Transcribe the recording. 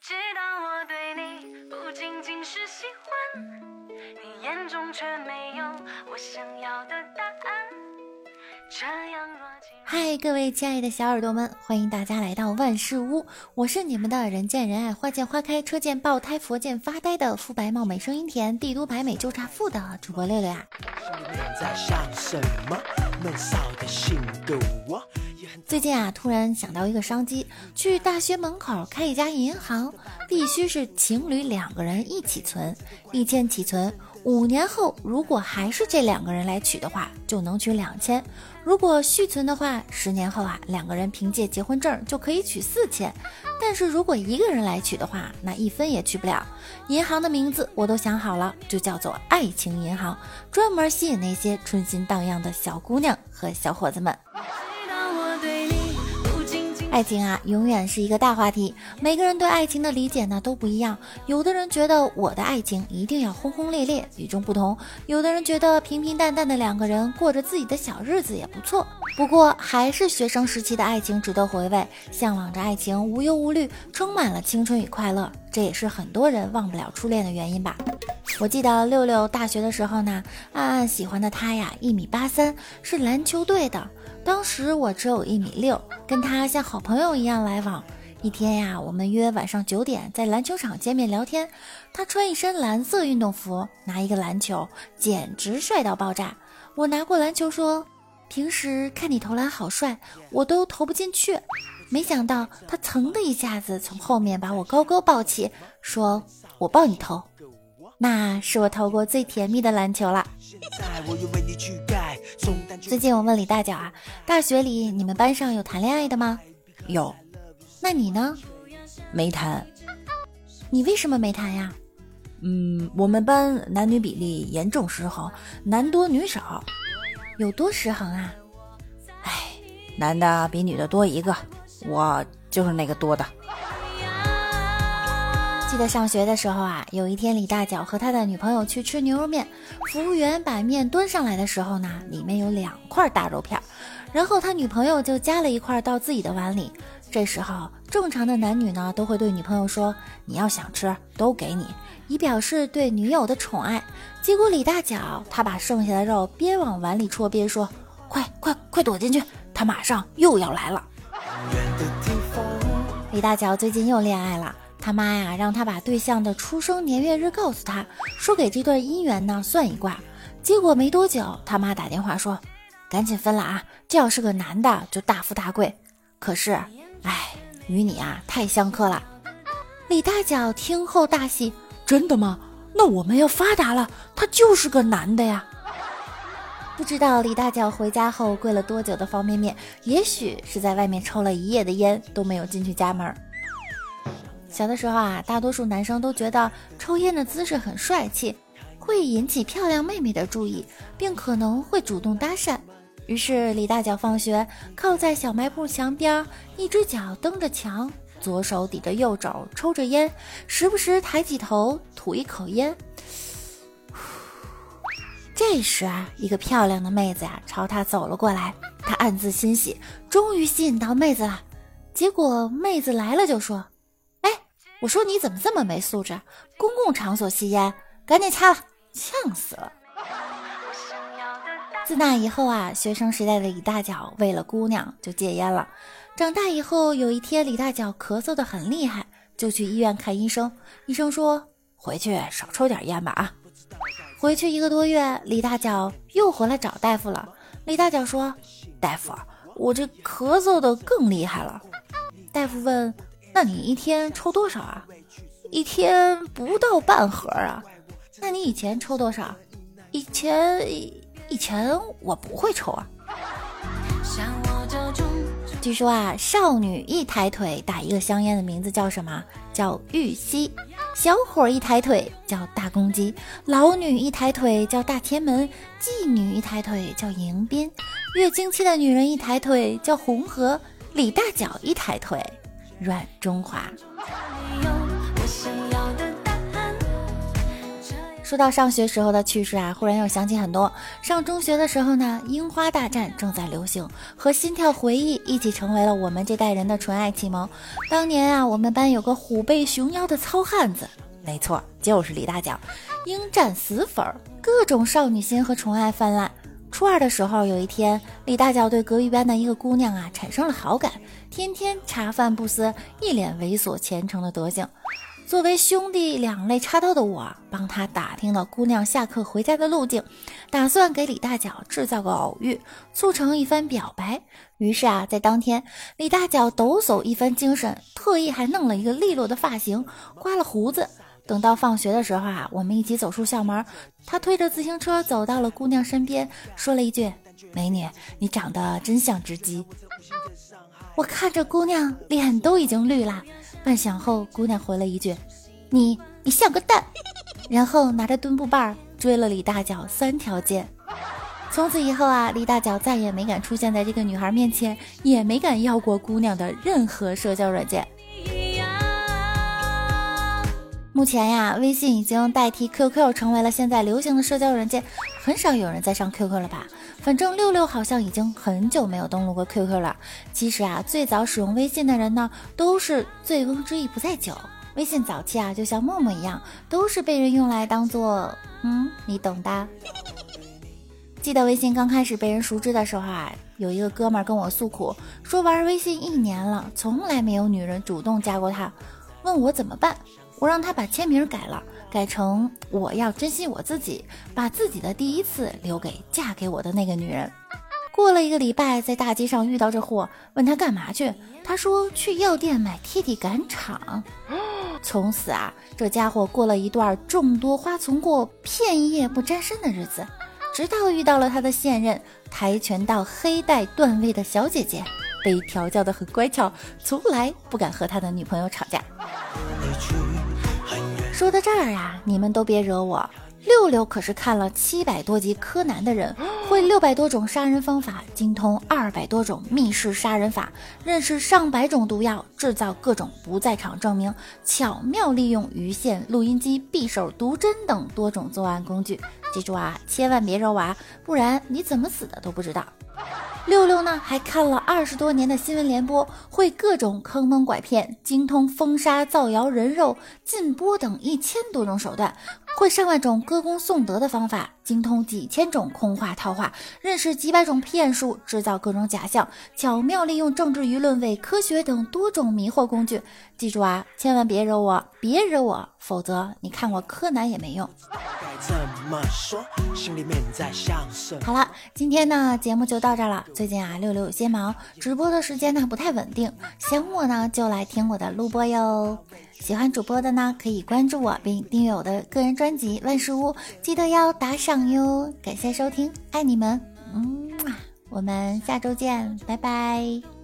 知道我对你不仅仅是喜欢，你眼中却没有我想要的答案。这样若即若嗨，各位亲爱的小耳朵们，欢迎大家来到万事屋，我是你们的人见人爱、花见花开、车见爆胎、佛见发呆的肤白貌美、声音甜、帝都白美就差富的主播六六呀。心里面在想什么？闷骚的性格我最近啊，突然想到一个商机，去大学门口开一家银行，必须是情侣两个人一起存，一千起存。五年后，如果还是这两个人来取的话，就能取两千；如果续存的话，十年后啊，两个人凭借结婚证就可以取四千。但是如果一个人来取的话，那一分也取不了。银行的名字我都想好了，就叫做爱情银行，专门吸引那些春心荡漾的小姑娘和小伙子们。爱情啊，永远是一个大话题。每个人对爱情的理解呢都不一样。有的人觉得我的爱情一定要轰轰烈烈、与众不同；有的人觉得平平淡淡的两个人过着自己的小日子也不错。不过，还是学生时期的爱情值得回味，向往着爱情无忧无虑，充满了青春与快乐。这也是很多人忘不了初恋的原因吧。我记得六六大学的时候呢，暗暗喜欢的他呀，一米八三，是篮球队的。当时我只有一米六，跟他像好朋友一样来往。一天呀，我们约晚上九点在篮球场见面聊天。他穿一身蓝色运动服，拿一个篮球，简直帅到爆炸。我拿过篮球说：“平时看你投篮好帅，我都投不进去。”没想到他噌的一下子从后面把我高高抱起，说：“我抱你投。”那是我投过最甜蜜的篮球了。最近我问李大脚啊，大学里你们班上有谈恋爱的吗？有那你呢？没谈？你为什么没谈呀？嗯，我们班男女比例严重失衡，男多女少，有多失衡啊？哎男的比女的多一个，我就是那个多的。记得上学的时候啊，有一天李大脚和他的女朋友去吃牛肉面，服务员把面端上来的时候呢，里面有两块大肉片儿，然后他女朋友就夹了一块到自己的碗里。这时候，正常的男女呢都会对女朋友说：“你要想吃，都给你，以表示对女友的宠爱。”结果李大脚他把剩下的肉边往碗里戳边说：“快快快躲进去，他马上又要来了。”李大脚最近又恋爱了，他妈呀让他把对象的出生年月日告诉他，说给这段姻缘呢算一卦。结果没多久，他妈打电话说：“赶紧分了啊，这要是个男的就大富大贵。”可是，哎，与你啊太相克了。李大脚听后大喜，真的吗？那我们要发达了，他就是个男的呀。不知道李大脚回家后跪了多久的方便面，也许是在外面抽了一夜的烟都没有进去家门。小的时候啊，大多数男生都觉得抽烟的姿势很帅气，会引起漂亮妹妹的注意，并可能会主动搭讪。于是李大脚放学靠在小卖部墙边，一只脚蹬着墙，左手抵着右肘抽着烟，时不时抬起头吐一口烟。这时啊，一个漂亮的妹子呀、朝他走了过来，他暗自欣喜，终于吸引到妹子了。结果妹子来了就说：“，我说你怎么这么没素质？公共场所吸烟，赶紧掐了，呛死了。”。自那以后啊，学生时代的李大脚为了姑娘就戒烟了。长大以后，有一天李大脚咳嗽的很厉害，就去医院看医生。医生说：“回去少抽点烟吧啊。”回去一个多月，李大脚又回来找大夫了。李大脚说：“大夫，我这咳嗽的更厉害了。”大夫问：“那你一天抽多少啊？”一天不到半盒啊。那你以前抽多少？以前以前我不会抽啊。据说啊，少女一抬腿打一个香烟的名字叫什么？叫玉溪。小伙一抬腿叫大公鸡，老女一抬腿叫大天门，妓女一抬腿叫迎宾，月经期的女人一抬腿叫红河，李大脚一抬腿软中华。说到上学时候的趣事啊，忽然又想起很多。上中学的时候呢，樱花大战正在流行，和心跳回忆一起成为了我们这代人的纯爱启蒙。当年啊，我们班有个虎背熊腰的糙汉子，没错，就是李大脚，应战死粉儿，各种少女心和宠爱泛滥。初二的时候，有一天，李大脚对隔壁班的一个姑娘啊产生了好感，天天茶饭不思，一脸猥琐虔诚的德行。作为兄弟两肋插刀的我，帮他打听了姑娘下课回家的路径，打算给李大脚制造个偶遇，促成一番表白。于是啊，在当天，李大脚抖擞一番精神，特意还弄了一个利落的发型，刮了胡子。等到放学的时候啊，我们一起走出校门，他推着自行车走到了姑娘身边，说了一句：“美女，你长得真像只鸡。”我看着姑娘脸都已经绿了。半晌后，姑娘回了一句：“你你像个蛋。”然后拿着墩布棒追了李大脚三条街。从此以后啊，李大脚再也没敢出现在这个女孩面前，也没敢要过姑娘的任何社交软件。目前呀，微信已经代替 QQ 成为了现在流行的社交软件，很少有人在上 QQ 了吧？反正六六好像已经很久没有登录过 QQ 了。其实啊，最早使用微信的人呢，都是醉翁之意不在酒。微信早期啊，就像陌陌一样，都是被人用来当做……嗯，你懂的。记得微信刚开始被人熟知的时候啊，有一个哥们儿跟我诉苦，说玩微信一年了，从来没有女人主动加过他，问我怎么办。我让他把签名改了，改成我要珍惜我自己，把自己的第一次留给嫁给我的那个女人。过了一个礼拜，在大街上遇到这货，问他干嘛去，他说去药店买贴地赶场。从此啊，这家伙过了一段众多花丛过，片叶不沾身的日子，直到遇到了他的现任跆拳道黑带段位的小姐姐，被调教的很乖巧，从来不敢和他的女朋友吵架。说到这儿啊，你们都别惹我。六六可是看了七百多集柯南的人，会六百多种杀人方法，精通二百多种密室杀人法，认识上百种毒药，制造各种不在场证明，巧妙利用鱼线、录音机、匕首、毒针等多种作案工具。记住啊，千万别惹我，不然你怎么死的都不知道。六六呢，还看了二十多年的新闻联播，会各种坑蒙拐骗，精通封杀、造谣、人肉、禁播等一千多种手段，会上万种歌功颂德的方法，精通几千种空话套话，认识几百种骗术，制造各种假象，巧妙利用政治舆论、伪科学等多种迷惑工具。记住啊，千万别惹我，别惹我，否则你看我柯南也没用。好了，今天呢节目就到这了。最近啊，六六有些忙，直播的时间呢不太稳定。想我呢，就来听我的录播哟。喜欢主播的呢，可以关注我并订阅我的个人专辑《万事屋》，记得要打赏哟。感谢收听，爱你们，嗯，我们下周见，拜拜。